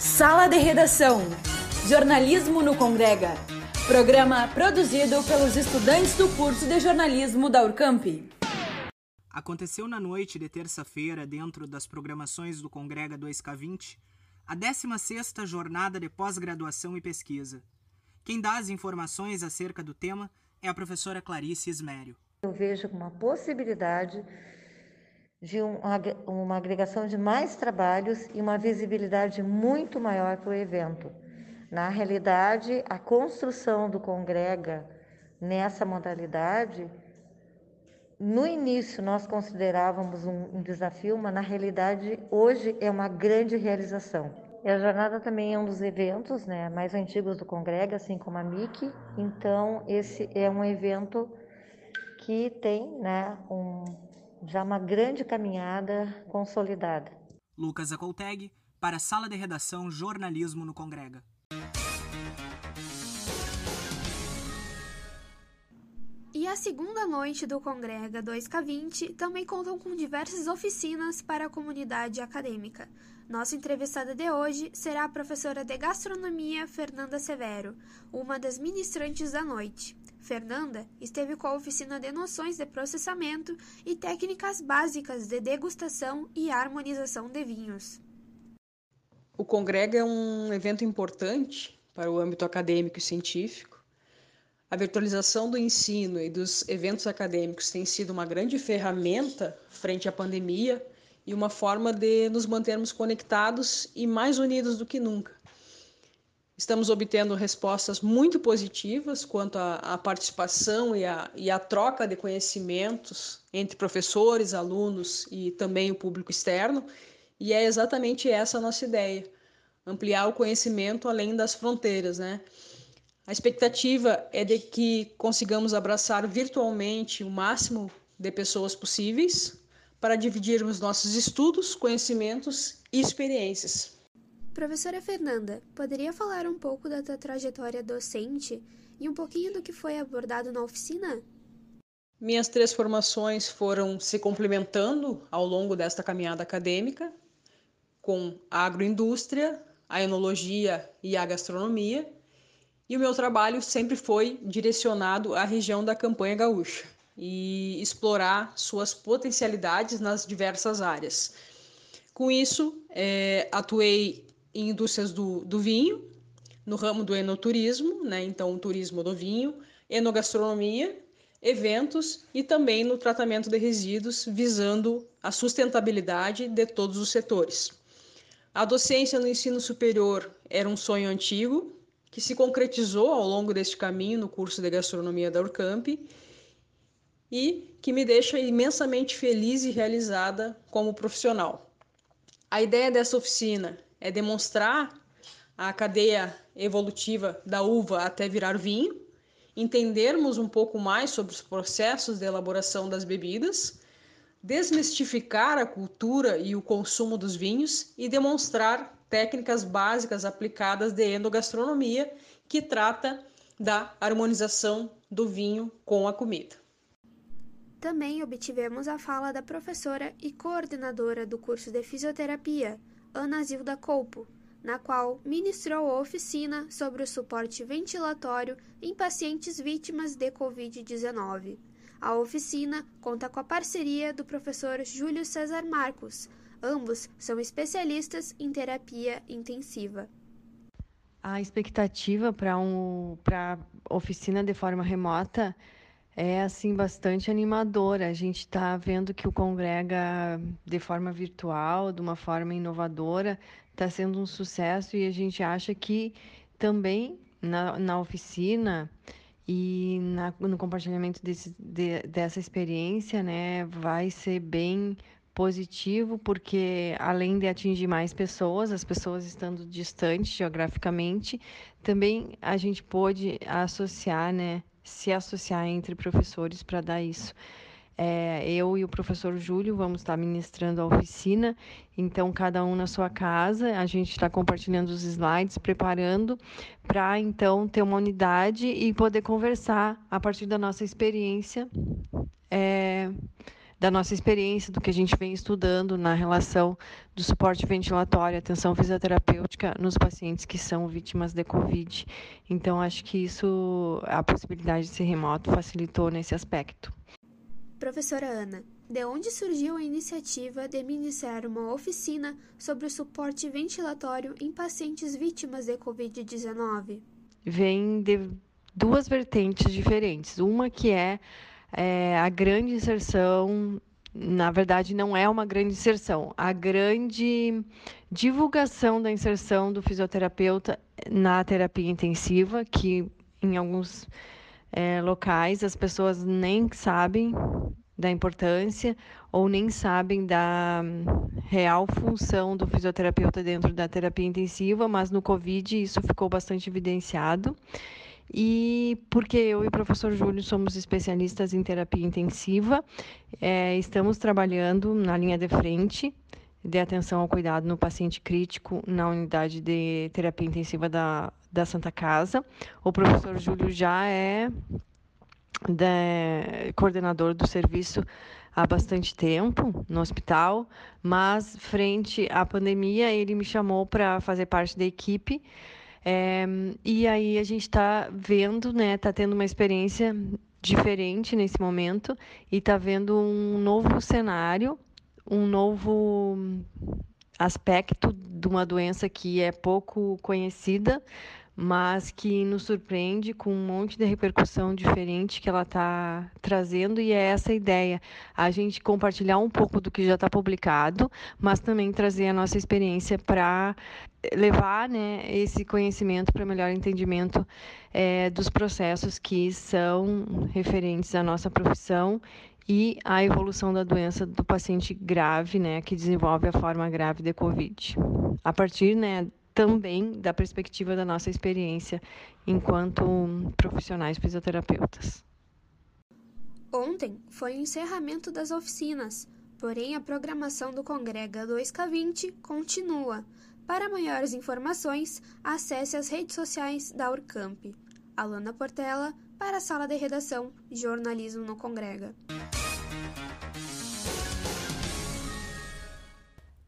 Sala de Redação. Jornalismo no Congrega. Programa produzido pelos estudantes do curso de jornalismo da Urcamp. Aconteceu na noite de terça-feira, dentro das programações do Congrega 2K20, a 16ª Jornada de Pós-Graduação e Pesquisa. Quem dá as informações acerca do tema é a professora Clarice Ismério. Eu vejo uma possibilidade de um, uma agregação de mais trabalhos e uma visibilidade muito maior para o evento. Na realidade, a construção do Congrega nessa modalidade, no início nós considerávamos um, um desafio, mas na realidade hoje é uma grande realização. E a jornada também é um dos eventos né, mais antigos do Congrega, assim como a MIC. Então, esse é um evento que tem né, um, já uma grande caminhada consolidada. Lucas Acolteg, para a Sala de Redação Jornalismo no Congrega. E a segunda noite do Congrega 2K20 também contam com diversas oficinas para a comunidade acadêmica. Nossa entrevistada de hoje será a professora de gastronomia Fernanda Severo, uma das ministrantes da noite. Fernanda esteve com a oficina de noções de processamento e técnicas básicas de degustação e harmonização de vinhos. O Congrega é um evento importante para o âmbito acadêmico e científico. A virtualização do ensino e dos eventos acadêmicos tem sido uma grande ferramenta frente à pandemia e uma forma de nos mantermos conectados e mais unidos do que nunca. Estamos obtendo respostas muito positivas quanto à, participação e à, e à troca de conhecimentos entre professores, alunos e também o público externo, e é exatamente essa a nossa ideia: ampliar o conhecimento além das fronteiras, né? A expectativa é de que consigamos abraçar virtualmente o máximo de pessoas possíveis para dividirmos nossos estudos, conhecimentos e experiências. Professora Fernanda, poderia falar um pouco da tua trajetória docente e um pouquinho do que foi abordado na oficina? Minhas três formações foram se complementando ao longo desta caminhada acadêmica, com a agroindústria, a enologia e a gastronomia, e o meu trabalho sempre foi direcionado à região da campanha gaúcha e explorar suas potencialidades nas diversas áreas. Com isso, é, atuei em indústrias do, do vinho, no ramo do enoturismo, né? então o turismo do vinho, enogastronomia, eventos e também no tratamento de resíduos, visando a sustentabilidade de todos os setores. A docência no ensino superior era um sonho antigo, que se concretizou ao longo deste caminho no curso de gastronomia da Urcamp e que me deixa imensamente feliz e realizada como profissional. A ideia dessa oficina é demonstrar a cadeia evolutiva da uva até virar vinho, entendermos um pouco mais sobre os processos de elaboração das bebidas, desmistificar a cultura e o consumo dos vinhos e demonstrar técnicas básicas aplicadas de endogastronomia que trata da harmonização do vinho com a comida. Também obtivemos a fala da professora e coordenadora do curso de fisioterapia, Ana Zilda Colpo, na qual ministrou a oficina sobre o suporte ventilatório em pacientes vítimas de Covid-19. A oficina conta com a parceria do professor Júlio César Marcos. Ambos são especialistas em terapia intensiva. A expectativa para um, a oficina de forma remota é assim bastante animadora. A gente está vendo que o congrega de forma virtual, de uma forma inovadora, está sendo um sucesso e a gente acha que também na, na oficina e na, no compartilhamento desse, de, dessa experiência, né, vai ser bem positivo porque além de atingir mais pessoas, as pessoas estando distantes geograficamente, também a gente pôde associar, né, se associar entre professores para dar isso. É, eu e o professor Júlio vamos estar ministrando a oficina, então cada um na sua casa, a gente está compartilhando os slides, preparando para então ter uma unidade e poder conversar a partir da nossa experiência é, da nossa experiência, do que a gente vem estudando na relação do suporte ventilatório, atenção fisioterapêutica nos pacientes que são vítimas de Covid. Então, acho que isso, a possibilidade de ser remoto facilitou nesse aspecto. Professora Ana, de onde surgiu a iniciativa de ministrar uma oficina sobre o suporte ventilatório em pacientes vítimas de Covid-19? Vem de duas vertentes diferentes. Uma que é, é a grande inserção na verdade, não é uma grande inserção. A grande divulgação da inserção do fisioterapeuta na terapia intensiva, que em alguns é, locais as pessoas nem sabem da importância ou nem sabem da real função do fisioterapeuta dentro da terapia intensiva, mas no Covid isso ficou bastante evidenciado. E porque eu e o professor Júlio somos especialistas em terapia intensiva, é, estamos trabalhando na linha de frente de atenção ao cuidado no paciente crítico na unidade de terapia intensiva da, da Santa Casa. O professor Júlio já é de, coordenador do serviço há bastante tempo no hospital, mas frente à pandemia ele me chamou para fazer parte da equipe. É, e aí a gente está vendo, né, está tendo uma experiência diferente nesse momento e está vendo um novo cenário, um novo aspecto de uma doença que é pouco conhecida, mas que nos surpreende com um monte de repercussão diferente que ela está trazendo, e é essa a ideia: a gente compartilhar um pouco do que já está publicado, mas também trazer a nossa experiência para levar né, esse conhecimento para melhor entendimento é, dos processos que são referentes à nossa profissão e à evolução da doença do paciente grave, né, que desenvolve a forma grave de Covid. A partir né, também da perspectiva da nossa experiência enquanto profissionais fisioterapeutas. Ontem foi o encerramento das oficinas, porém a programação do Congrega 2K20 continua. Para maiores informações, acesse as redes sociais da Urcamp. Alana Portela, para a Sala de Redação Jornalismo no Congrega.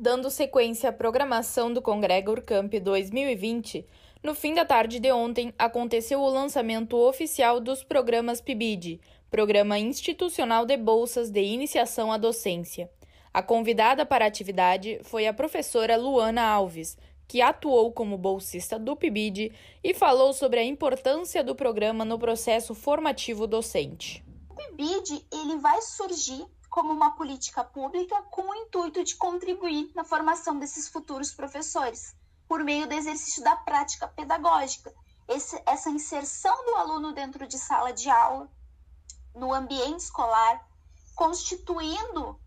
Dando sequência à programação do Congrega Urcamp 2020, no fim da tarde de ontem aconteceu o lançamento oficial dos programas PIBID, Programa Institucional de Bolsas de Iniciação à Docência. A convidada para a atividade foi a professora Luana Alves, que atuou como bolsista do PIBID e falou sobre a importância do programa no processo formativo docente. O PIBID ele vai surgir como uma política pública com o intuito de contribuir na formação desses futuros professores, por meio do exercício da prática pedagógica. Esse, essa inserção do aluno dentro de sala de aula, no ambiente escolar, constituindo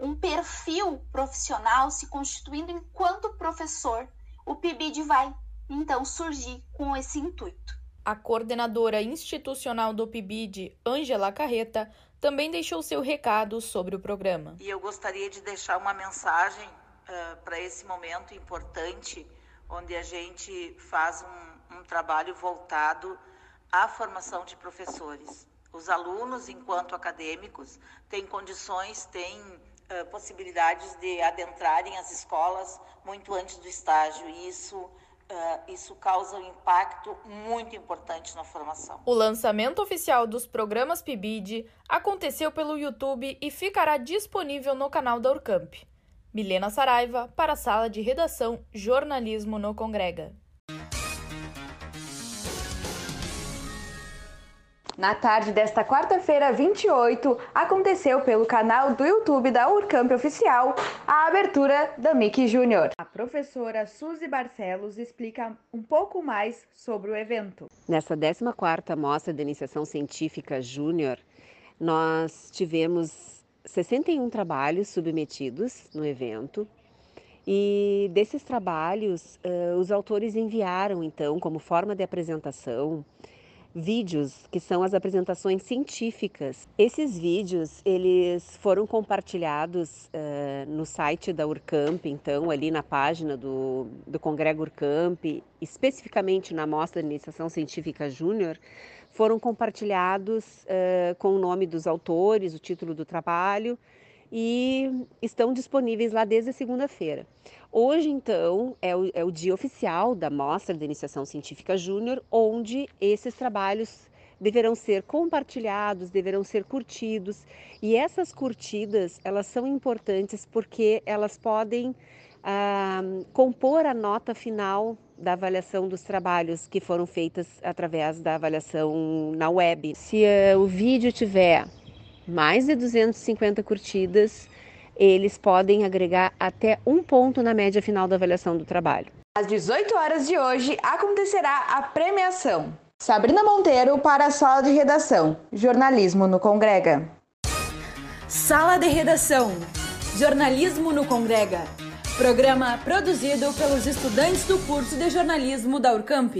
um perfil profissional, se constituindo enquanto professor, o PIBID vai então surgir com esse intuito. A coordenadora institucional do PIBID, Ângela Carreta, também deixou seu recado sobre o programa. E eu gostaria de deixar uma mensagem uh, para esse momento importante, onde a gente faz um, um trabalho voltado à formação de professores. Os alunos, enquanto acadêmicos, têm condições, têm uh, possibilidades de adentrarem as escolas muito antes do estágio, e isso Uh, isso causa um impacto muito importante na formação. O lançamento oficial dos programas PIBID aconteceu pelo YouTube e ficará disponível no canal da Urcamp. Milena Saraiva, para a sala de redação Jornalismo no Congrega. Na tarde desta quarta-feira, 28, aconteceu pelo canal do YouTube da Urcamp Oficial a abertura da Mickey Júnior. A professora Suzy Barcelos explica um pouco mais sobre o evento. Nessa 14ª Mostra de Iniciação Científica Júnior, nós tivemos 61 trabalhos submetidos no evento. E desses trabalhos, uh, os autores enviaram, então, como forma de apresentação, vídeos que são as apresentações científicas. Esses vídeos eles foram compartilhados uh, no site da Urcamp, então ali na página do, do Congrego Urcamp, especificamente na mostra de iniciação científica júnior, foram compartilhados uh, com o nome dos autores, o título do trabalho e estão disponíveis lá desde segunda-feira. Hoje, então, é o, é o dia oficial da Mostra de Iniciação Científica Júnior, onde esses trabalhos deverão ser compartilhados, deverão ser curtidos. E essas curtidas, elas são importantes porque elas podem ah, compor a nota final da avaliação dos trabalhos que foram feitas através da avaliação na web. Se uh, o vídeo tiver mais de 250 curtidas, eles podem agregar até um ponto na média final da avaliação do trabalho. Às 18 horas de hoje acontecerá a premiação. Sabrina Monteiro para a Sala de Redação. Jornalismo no Congrega. Sala de Redação. Jornalismo no Congrega. Programa produzido pelos estudantes do curso de jornalismo da Urcamp.